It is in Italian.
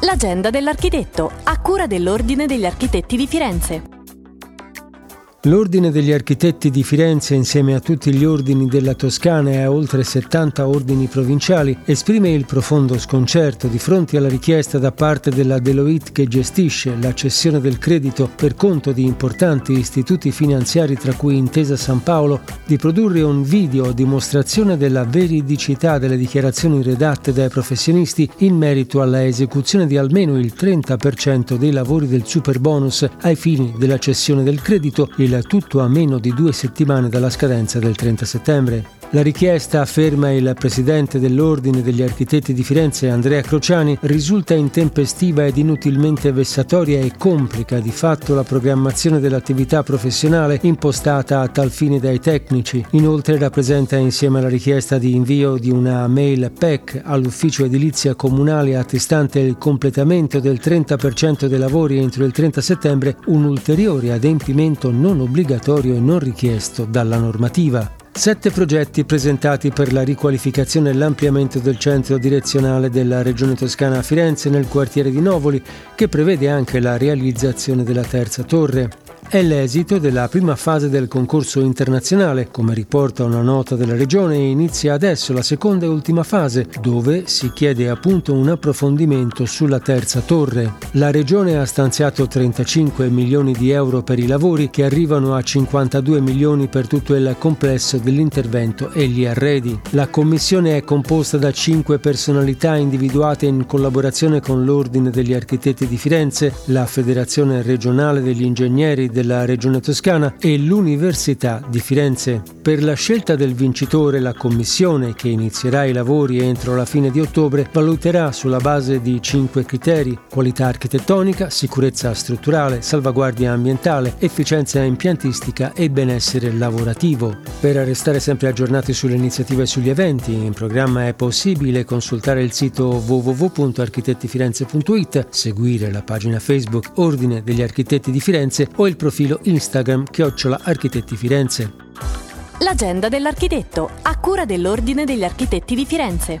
L'agenda dell'architetto, a cura dell'Ordine degli Architetti di Firenze. L'Ordine degli Architetti di Firenze, insieme a tutti gli ordini della Toscana e a oltre 70 ordini provinciali, esprime il profondo sconcerto di fronte alla richiesta da parte della Deloitte che gestisce la cessione del credito per conto di importanti istituti finanziari tra cui Intesa San Paolo di produrre un video a dimostrazione della veridicità delle dichiarazioni redatte dai professionisti in merito alla esecuzione di almeno il 30% dei lavori del super bonus ai fini della cessione del credito, il tutto a meno di due settimane dalla scadenza del 30 settembre. La richiesta, afferma il presidente dell'Ordine degli Architetti di Firenze, Andrea Crociani, risulta intempestiva ed inutilmente vessatoria e complica di fatto la programmazione dell'attività professionale impostata a tal fine dai tecnici. Inoltre rappresenta insieme alla richiesta di invio di una mail PEC all'ufficio edilizia comunale attestante il completamento del 30% dei lavori entro il 30 settembre un ulteriore adempimento non obbligatorio e non richiesto dalla normativa. Sette progetti presentati per la riqualificazione e l'ampliamento del centro direzionale della Regione Toscana a Firenze nel quartiere di Novoli, che prevede anche la realizzazione della terza torre. È l'esito della prima fase del concorso internazionale. Come riporta una nota della Regione, inizia adesso la seconda e ultima fase, dove si chiede appunto un approfondimento sulla terza torre. La Regione ha stanziato 35 milioni di euro per i lavori, che arrivano a 52 milioni per tutto il complesso dell'intervento e gli arredi. La commissione è composta da cinque personalità individuate in collaborazione con l'Ordine degli Architetti di Firenze, la Federazione regionale degli ingegneri della Regione Toscana e l'Università di Firenze. Per la scelta del vincitore la commissione, che inizierà i lavori entro la fine di ottobre, valuterà sulla base di cinque criteri qualità architettonica, sicurezza strutturale, salvaguardia ambientale, efficienza impiantistica e benessere lavorativo. Per restare sempre aggiornati sulle iniziative e sugli eventi in programma è possibile consultare il sito www.architettifirenze.it, seguire la pagina Facebook Ordine degli Architetti di Firenze o il profilo Instagram chiocciola Architetti Firenze. L'agenda dell'architetto, a cura dell'Ordine degli Architetti di Firenze.